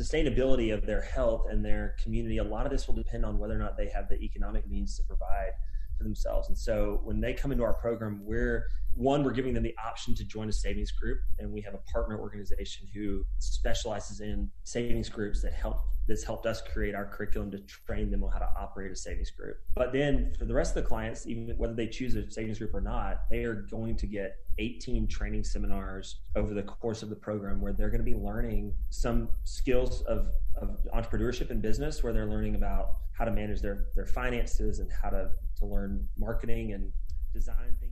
sustainability of their health and their community, a lot of this will depend on whether or not they have the economic means to provide for themselves. And so when they come into our program, we're one, we're giving them the option to join a savings group, and we have a partner organization who specializes in savings groups that help that's helped us create our curriculum to train them on how to operate a savings group. But then for the rest of the clients, even whether they choose a savings group or not, they are going to get 18 training seminars over the course of the program where they're going to be learning some skills of, of entrepreneurship and business, where they're learning about how to manage their, their finances and how to, to learn marketing and design thinking.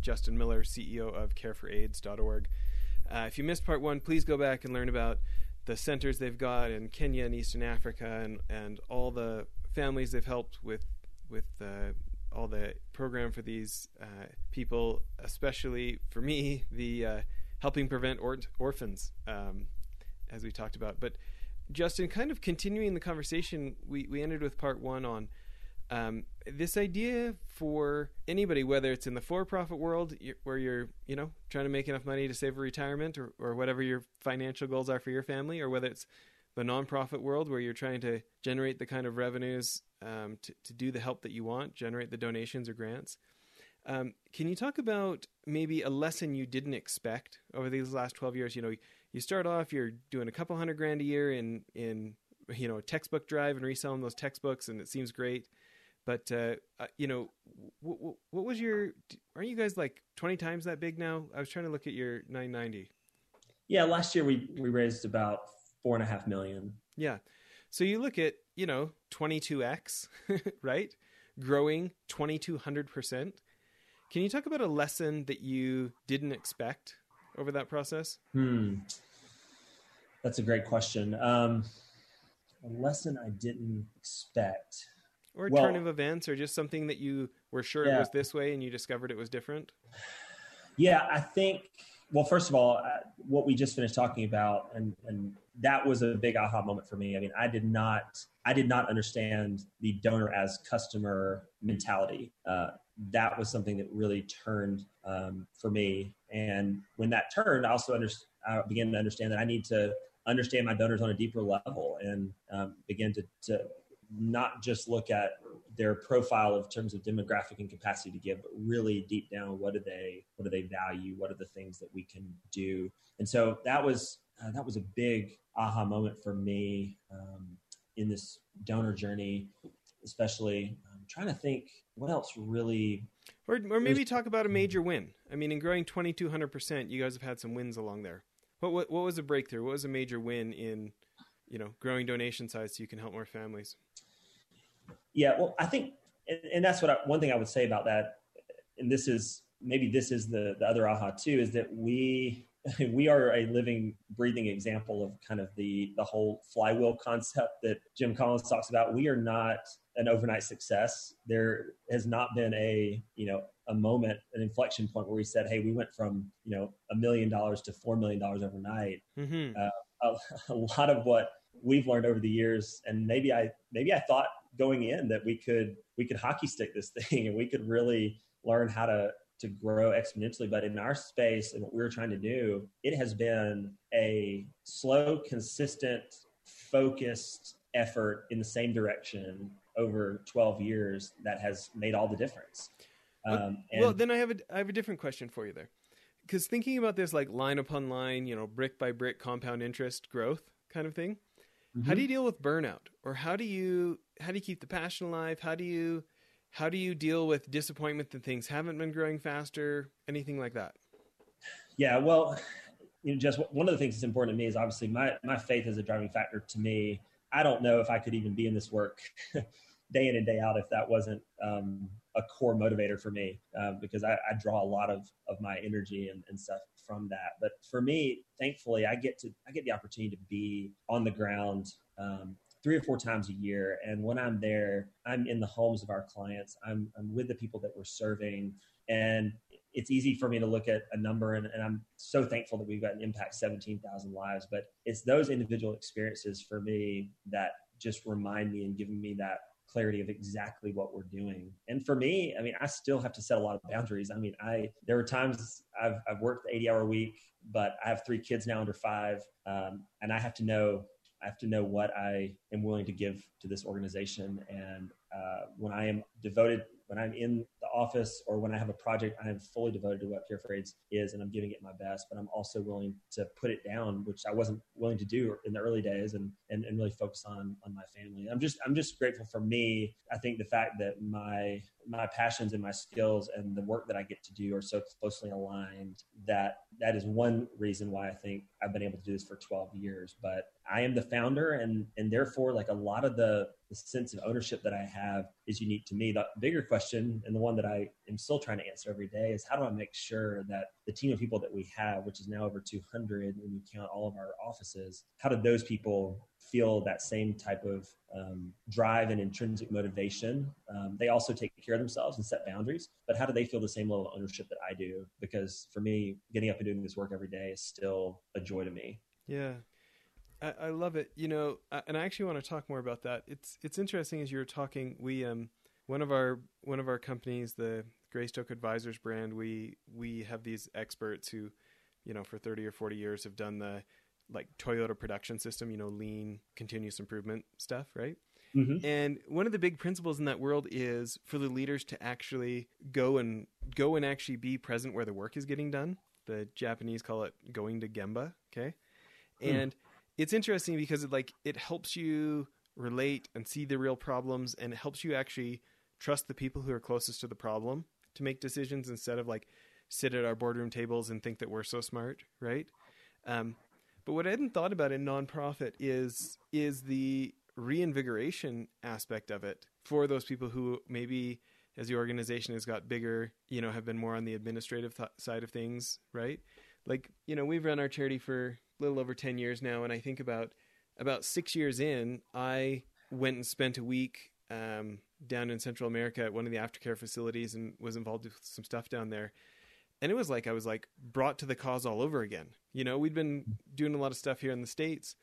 Justin Miller, CEO of careforaids.org. Uh, if you missed part one, please go back and learn about the centers they've got in Kenya and Eastern Africa and, and all the families they've helped with, with uh, all the program for these uh, people, especially for me, the uh, helping prevent or- orphans, um, as we talked about. But Justin, kind of continuing the conversation, we, we ended with part one on um, this idea for anybody, whether it's in the for-profit world where you're, you know, trying to make enough money to save for retirement or, or whatever your financial goals are for your family, or whether it's the nonprofit world where you're trying to generate the kind of revenues um, to, to do the help that you want, generate the donations or grants. Um, can you talk about maybe a lesson you didn't expect over these last 12 years? You know, you start off, you're doing a couple hundred grand a year in, in, you know, a textbook drive and reselling those textbooks, and it seems great. But uh, uh, you know, what, what, what was your? Aren't you guys like twenty times that big now? I was trying to look at your nine ninety. Yeah, last year we we raised about four and a half million. Yeah, so you look at you know twenty two x, right? Growing twenty two hundred percent. Can you talk about a lesson that you didn't expect over that process? Hmm, that's a great question. Um, a lesson I didn't expect or a well, turn of events or just something that you were sure yeah. it was this way and you discovered it was different? Yeah i think well first of all uh, what we just finished talking about and and that was a big aha moment for me. I mean i did not i did not understand the donor as customer mentality. Uh, that was something that really turned um, for me. And when that turned i also under, I began to understand that i need to understand my donors on a deeper level and um, begin to, to not just look at their profile of terms of demographic and capacity to give, but really deep down, what do they what do they value? What are the things that we can do? And so that was uh, that was a big aha moment for me um, in this donor journey, especially. I'm trying to think what else really. Or, or maybe was, talk about a major win. I mean, in growing 2,200%, you guys have had some wins along there. What, what, what was a breakthrough? What was a major win in, you know, growing donation size so you can help more families? Yeah, well, I think, and, and that's what I, one thing I would say about that, and this is maybe this is the the other aha too, is that we we are a living, breathing example of kind of the the whole flywheel concept that Jim Collins talks about. We are not an overnight success. There has not been a you know a moment, an inflection point where we said, "Hey, we went from you know a million dollars to four million dollars overnight." Mm-hmm. Uh, a, a lot of what we've learned over the years, and maybe I maybe I thought going in that we could we could hockey stick this thing and we could really learn how to to grow exponentially. But in our space and what we are trying to do it has been a slow consistent focused effort in the same direction over 12 years that has made all the difference. Um, well then i have a i have a different question for you there. Because thinking about this like line upon line you know brick by brick compound interest growth kind of thing Mm-hmm. How do you deal with burnout, or how do you how do you keep the passion alive? How do you how do you deal with disappointment that things haven't been growing faster? Anything like that? Yeah, well, you know, just one of the things that's important to me is obviously my my faith is a driving factor to me. I don't know if I could even be in this work day in and day out if that wasn't um, a core motivator for me uh, because I, I, draw a lot of, of my energy and, and stuff from that. But for me, thankfully, I get to I get the opportunity to be on the ground um, three or four times a year. And when I'm there, I'm in the homes of our clients. I'm, I'm with the people that we're serving. And it's easy for me to look at a number and, and I'm so thankful that we've got an impact 17,000 lives, but it's those individual experiences for me that just remind me and give me that clarity of exactly what we're doing. And for me, I mean, I still have to set a lot of boundaries. I mean, I there were times I've I've worked the 80 hour week, but I have three kids now under five, um, and I have to know I have to know what I am willing to give to this organization. And uh, when I am devoted when I'm in the office or when I have a project, I am fully devoted to what for is and I'm giving it my best, but I'm also willing to put it down, which I wasn't willing to do in the early days and, and, and really focus on, on my family. I'm just, I'm just grateful for me. I think the fact that my, my passions and my skills and the work that I get to do are so closely aligned that that is one reason why I think I've been able to do this for 12 years, but I am the founder and, and therefore like a lot of the, the sense of ownership that I have is unique to me. The bigger question, and the one that I am still trying to answer every day, is how do I make sure that the team of people that we have, which is now over 200 when you count all of our offices, how do those people feel that same type of um, drive and intrinsic motivation? Um, they also take care of themselves and set boundaries, but how do they feel the same level of ownership that I do? Because for me, getting up and doing this work every day is still a joy to me. Yeah, I, I love it. You know, and I actually want to talk more about that. It's it's interesting as you were talking. We um one of our one of our companies, the Greystoke Advisors brand, we we have these experts who, you know, for thirty or forty years have done the like Toyota production system, you know, lean continuous improvement stuff, right? Mm-hmm. And one of the big principles in that world is for the leaders to actually go and go and actually be present where the work is getting done. The Japanese call it going to gemba, okay? Hmm. And it's interesting because it like it helps you relate and see the real problems and it helps you actually trust the people who are closest to the problem to make decisions instead of like sit at our boardroom tables and think that we're so smart right um, but what i hadn't thought about in nonprofit is is the reinvigoration aspect of it for those people who maybe as the organization has got bigger you know have been more on the administrative th- side of things right? Like you know we've run our charity for a little over 10 years now and i think about about six years in i went and spent a week um, down in central america at one of the aftercare facilities and was involved with some stuff down there and it was like i was like brought to the cause all over again you know we'd been doing a lot of stuff here in the states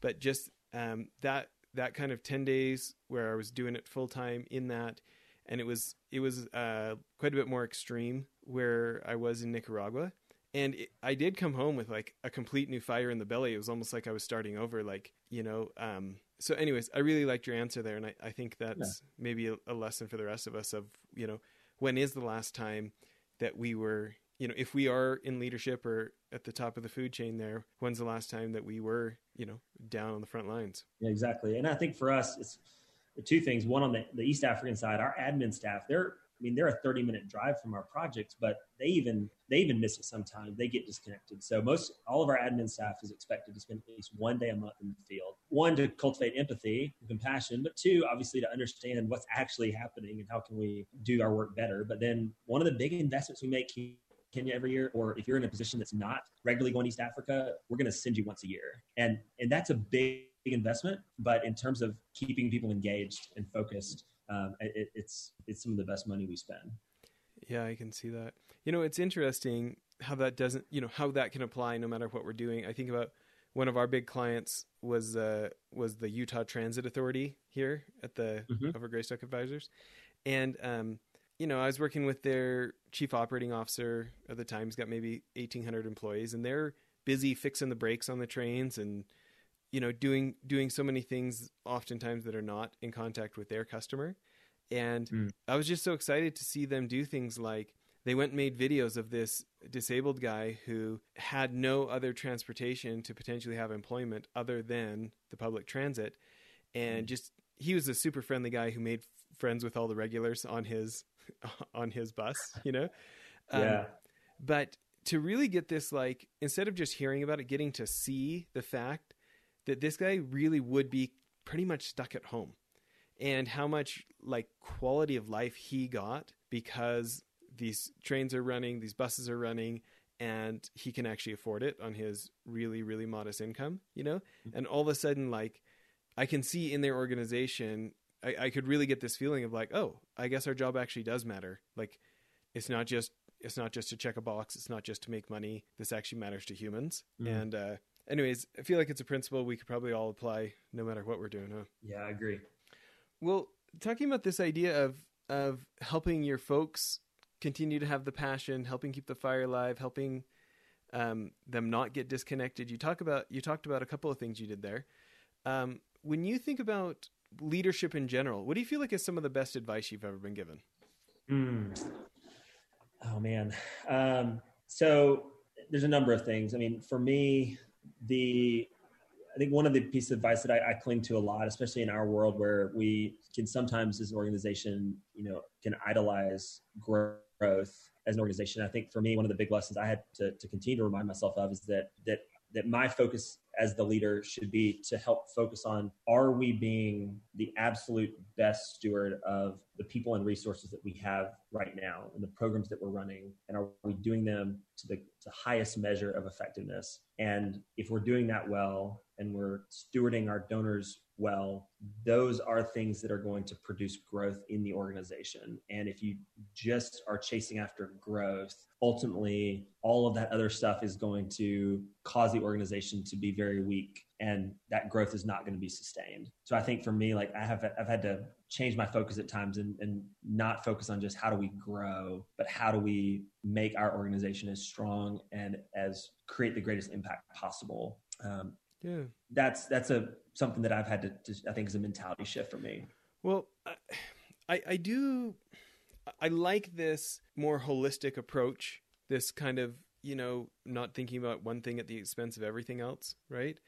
but just um, that that kind of 10 days where i was doing it full time in that and it was it was uh, quite a bit more extreme where i was in nicaragua and it, I did come home with like a complete new fire in the belly. It was almost like I was starting over, like you know. Um, so, anyways, I really liked your answer there, and I, I think that's yeah. maybe a, a, lesson for the rest of us. Of you know, when is the last time that we were, you know, if we are in leadership or at the top of the food chain, there, when's the last time that we were, you know, down on the front lines? Yeah, exactly. And I think for us, it's two things. One on the, the East African side, our admin staff, they're I mean, they're a 30 minute drive from our projects, but they even they even miss it sometimes. They get disconnected. So most all of our admin staff is expected to spend at least one day a month in the field. One to cultivate empathy and compassion, but two, obviously to understand what's actually happening and how can we do our work better. But then one of the big investments we make Kenya every year, or if you're in a position that's not regularly going to East Africa, we're to send you once a year, and and that's a big investment. But in terms of keeping people engaged and focused, um, it, it's it's some of the best money we spend. Yeah, I can see that. You know, it's interesting how that doesn't, you know, how that can apply no matter what we're doing. I think about one of our big clients was uh, was the Utah Transit Authority here at the mm-hmm. over Greystoke Advisors, and um, you know, I was working with their chief operating officer at the time. He's got maybe eighteen hundred employees, and they're busy fixing the brakes on the trains and you know doing doing so many things oftentimes that are not in contact with their customer and mm. i was just so excited to see them do things like they went and made videos of this disabled guy who had no other transportation to potentially have employment other than the public transit and mm. just he was a super friendly guy who made friends with all the regulars on his on his bus you know yeah um, but to really get this like instead of just hearing about it getting to see the fact that this guy really would be pretty much stuck at home. And how much like quality of life he got because these trains are running, these buses are running, and he can actually afford it on his really really modest income you know? And all of a sudden like i can see in their organization I, I could really get this feeling of like oh i guess our job actually does matter. Like it's not just it's not just to check a box. It's not just to make money. This actually matters to humans. Mm. and uh anyways i feel like it's a principle we could probably all apply no matter what we're doing huh yeah i agree well talking about this idea of of helping your folks continue to have the passion, helping keep the fire alive, helping um, them not get disconnected. You talk about you talked about a couple of things you did there. Um, when you think about leadership in general, what do you feel like is some of the best advice you've ever been given? Mm. Oh man, um, so there's a number of things. I mean, for me, the I think one of the pieces of advice that I, I, cling to a lot, especially in our world where we can sometimes as an organization, you know, can idolize growth as an organization. I think for me, one of the big lessons I had to, to continue to remind myself of is that that that my focus as the leader should be to help focus on are we being the absolute best steward of the people and resources that we have right now and the programs that we're running? And are we doing them to the to highest measure of effectiveness? And if we're doing that well and we're stewarding our donors well, those are things that are going to produce growth in the organization. And if you just are chasing after growth, ultimately all of that other stuff is going to cause the organization to be very weak and that growth is not going to be sustained. So I think for me, like I have, I've had to change my focus at times and, and not focus on just how do we grow, but how do we make our organization as strong and as create the greatest impact possible. Um, yeah, that's that's a something that I've had to, to I think is a mentality shift for me. Well, I I do I like this more holistic approach. This kind of you know not thinking about one thing at the expense of everything else, right?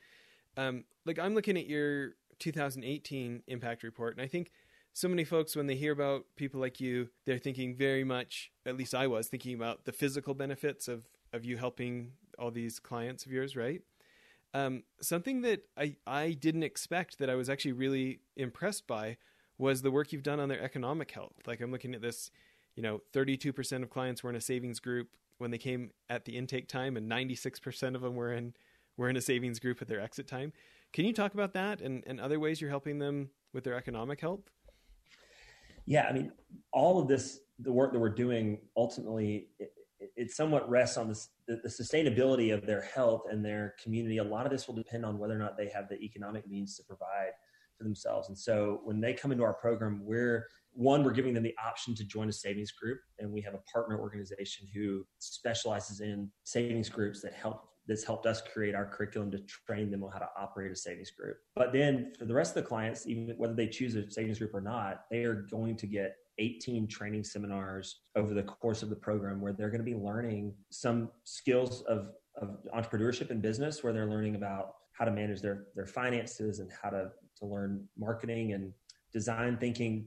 Um, like I'm looking at your 2018 impact report, and I think so many folks when they hear about people like you, they're thinking very much. At least I was thinking about the physical benefits of of you helping all these clients of yours, right? Um, something that I, I didn't expect that I was actually really impressed by was the work you've done on their economic health. Like I'm looking at this, you know, 32% of clients were in a savings group when they came at the intake time, and 96% of them were in were in a savings group at their exit time. Can you talk about that and, and other ways you're helping them with their economic health? Yeah, I mean, all of this, the work that we're doing, ultimately, it somewhat rests on the, the, sustainability of their health and their community. A lot of this will depend on whether or not they have the economic means to provide for themselves. And so when they come into our program, we're one, we're giving them the option to join a savings group, and we have a partner organization who specializes in savings groups that help that's helped us create our curriculum to train them on how to operate a savings group. But then for the rest of the clients, even whether they choose a savings group or not, they are going to get 18 training seminars over the course of the program where they're going to be learning some skills of, of entrepreneurship and business where they're learning about how to manage their, their finances and how to, to learn marketing and design thinking,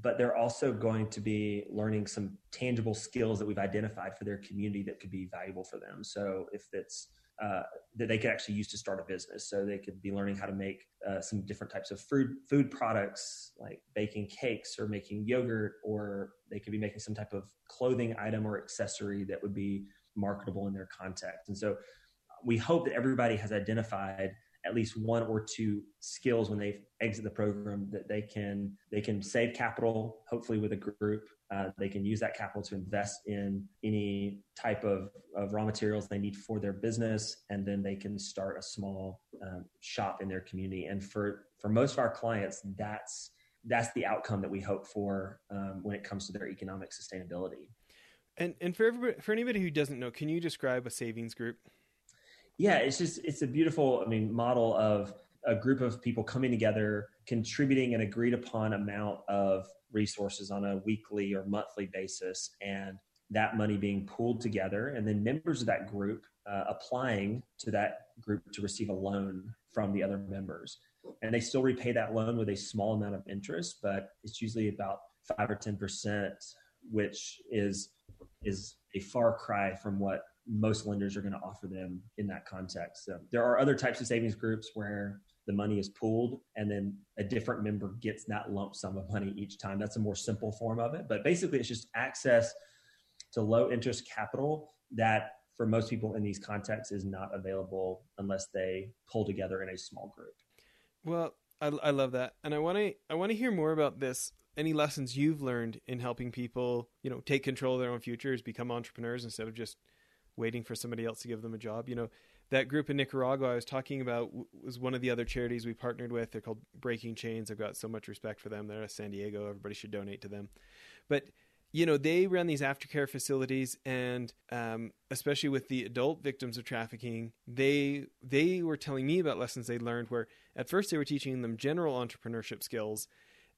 but they're also going to be learning some tangible skills that we've identified for their community that could be valuable for them. So if it's uh, that they could actually use to start a business. So they could be learning how to make uh, some different types of food food products, like baking cakes or making yogurt, or they could be making some type of clothing item or accessory that would be marketable in their context. And so we hope that everybody has identified at least one or two skills when they exit the program that they can they can save capital hopefully with a group uh, they can use that capital to invest in any type of, of raw materials they need for their business and then they can start a small um, shop in their community. And for for most of our clients that's that's the outcome that we hope for um, when it comes to their economic sustainability. And and for everybody for anybody who doesn't know can you describe a savings group? Yeah, it's just it's a beautiful, I mean, model of a group of people coming together, contributing an agreed upon amount of resources on a weekly or monthly basis, and that money being pooled together, and then members of that group uh, applying to that group to receive a loan from the other members. And they still repay that loan with a small amount of interest, but it's usually about five or ten percent, which is is a far cry from what most lenders are going to offer them in that context. So there are other types of savings groups where the money is pooled and then a different member gets that lump sum of money each time. That's a more simple form of it. But basically, it's just access to low interest capital that for most people in these contexts is not available unless they pull together in a small group. Well, I, I love that, and I want to I want to hear more about this. Any lessons you've learned in helping people, you know, take control of their own futures, become entrepreneurs instead of just waiting for somebody else to give them a job. You know, that group in Nicaragua I was talking about was one of the other charities we partnered with. They're called Breaking Chains. I've got so much respect for them. They're in San Diego. Everybody should donate to them. But you know they run these aftercare facilities and um, especially with the adult victims of trafficking they they were telling me about lessons they learned where at first they were teaching them general entrepreneurship skills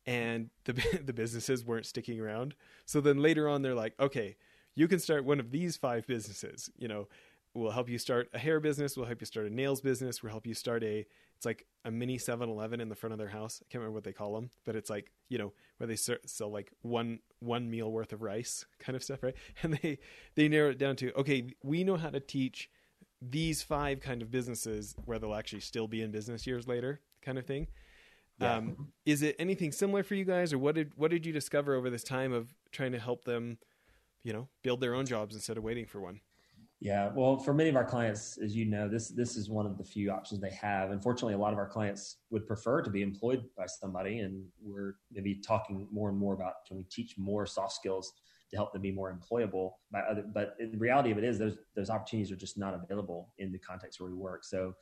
and the the businesses weren't sticking around so then later on they're like okay you can start one of these five businesses you know we'll help you start a hair business we'll help you start a nails business we'll help you start a it's like a mini 7-eleven in the front of their house. I can't remember what they call them but it's like you know where they sell like one one meal worth of rice kind of stuff right? And they they narrow it down to okay we know how to teach these five kind of businesses where they'll actually still be in business years later kind of thing. Yeah. um, is it anything similar for you guys or what did what did you discover over this time of trying to help them you know build their own jobs instead of waiting for one yeah, well, for many of our clients, as you know, this this is one of the few options they have. Unfortunately, a lot of our clients would prefer to be employed by somebody, and we're maybe talking more and more about can we teach more soft skills to help them be more employable by other. But the reality of it is, those those opportunities are just not available in the context where we work. So,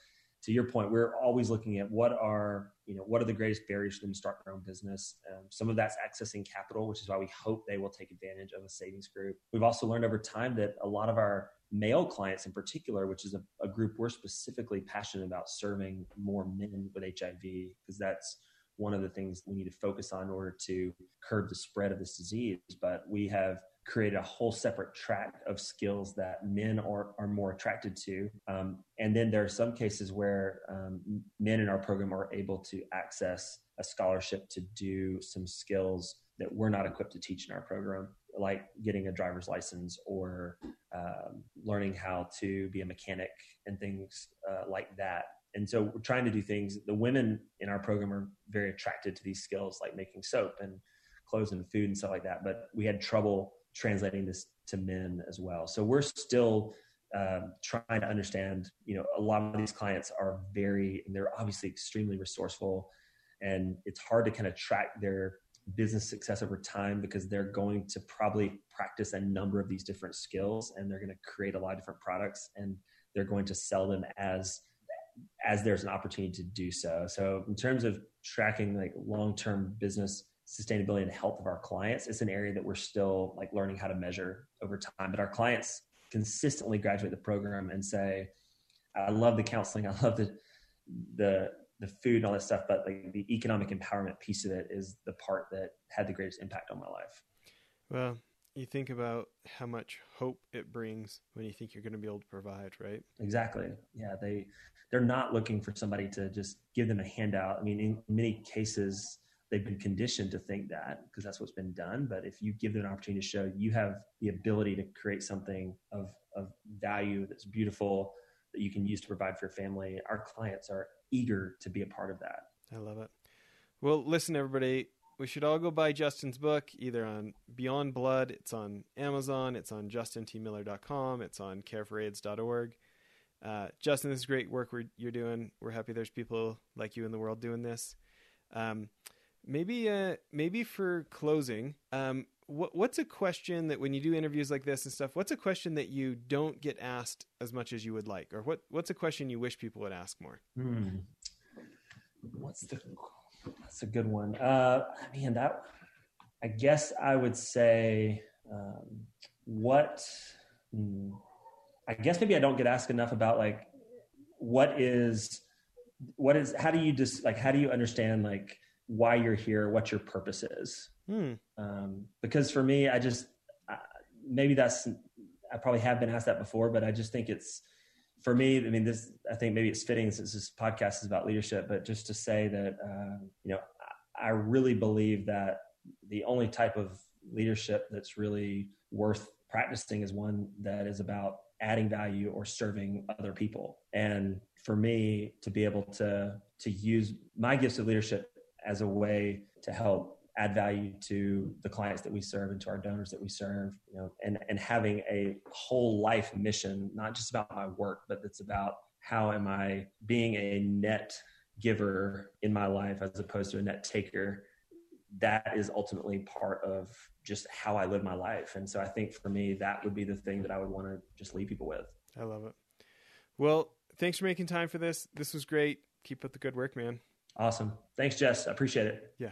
to your point, we're always looking at what are you know what are the greatest barriers for them to start their own business. Um, some of that's accessing capital, which is why we hope they will take advantage of a savings group. We've also learned over time that a lot of our male clients in particular, which is a, a group we're specifically passionate about serving more men with HIV, because that's one of the things we need to focus on in order to curb the spread of this disease. But we have created a whole separate track of skills that men are, are more attracted to. Um, and then there are some cases where um, men in our program are able to access a scholarship to do some skills that we're not equipped to teach in our program like getting a driver's license or um, learning how to be a mechanic and things uh, like that. And so we're trying to do things. The women in our program are very attracted to these skills, like making soap and clothes and food and stuff like that. But we had trouble translating this to men as well. So we're still um, trying to understand. You know, a lot of these clients are very, and they're obviously extremely resourceful, and it's hard to kind of track their business success over time because they're going to probably practice a number of these different skills and they're going to create a lot of different products and they're going to sell them as as there's an opportunity to do so. So in terms of tracking like long-term business sustainability and health of our clients it's an area that we're still like learning how to measure over time. But our clients consistently graduate the program and say i love the counseling. I love the the the food and all that stuff, but like the economic empowerment piece of it is the part that had the greatest impact on my life. Well, you think about how much hope it brings when you think you're going to be able to provide, right? Exactly. Yeah, they they're not looking for somebody to just give them a handout. I mean, in many cases, they've been conditioned to think that because that's what's been done. But if you give them an opportunity to show you have the ability to create something of of value that's beautiful you can use to provide for your family, our clients are eager to be a part of that. I love it. Well, listen, everybody, we should all go buy Justin's book either on Beyond Blood, it's on Amazon, it's on justintmiller.com, it's on careforaids.org. Uh, Justin, this is great work you're doing. We're happy there's people like you in the world doing this. Um, maybe, uh, maybe for closing, um, what, what's a question that when you do interviews like this and stuff, what's a question that you don't get asked as much as you would like, or what what's a question you wish people would ask more? Hmm. What's the that's a good one. Uh, man, that I guess I would say um, what. Hmm, I guess maybe I don't get asked enough about like what is what is how do you just like how do you understand like why you're here, what your purpose is. Hmm. Um, because for me, I just uh, maybe that's I probably have been asked that before, but I just think it's for me. I mean, this I think maybe it's fitting since this podcast is about leadership, but just to say that uh, you know I, I really believe that the only type of leadership that's really worth practicing is one that is about adding value or serving other people and for me to be able to to use my gifts of leadership as a way to help add value to the clients that we serve and to our donors that we serve, you know, and, and having a whole life mission, not just about my work, but it's about how am I being a net giver in my life as opposed to a net taker. That is ultimately part of just how I live my life. And so I think for me, that would be the thing that I would want to just leave people with. I love it. Well, thanks for making time for this. This was great. Keep up the good work, man. Awesome. Thanks, Jess. I appreciate it. Yeah.